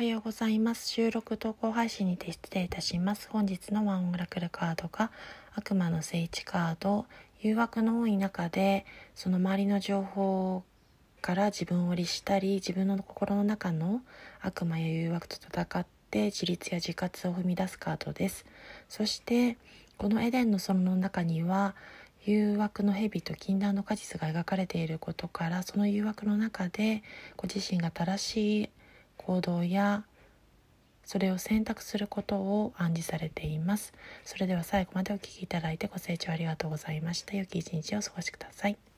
おはようございます。収録投稿配信にて失礼いたします。本日のワンオラクルカードが悪魔の聖地カード、誘惑の多い中でその周りの情報から自分を律したり、自分の心の中の悪魔や誘惑と戦って自立や自活を踏み出すカードです。そしてこのエデンの園の中には誘惑の蛇と禁断の果実が描かれていることからその誘惑の中でご自身が正しい行動やそれを選択することを暗示されています。それでは最後までお聴きいただいてご清聴ありがとうございました。良き一日をお過ごしください。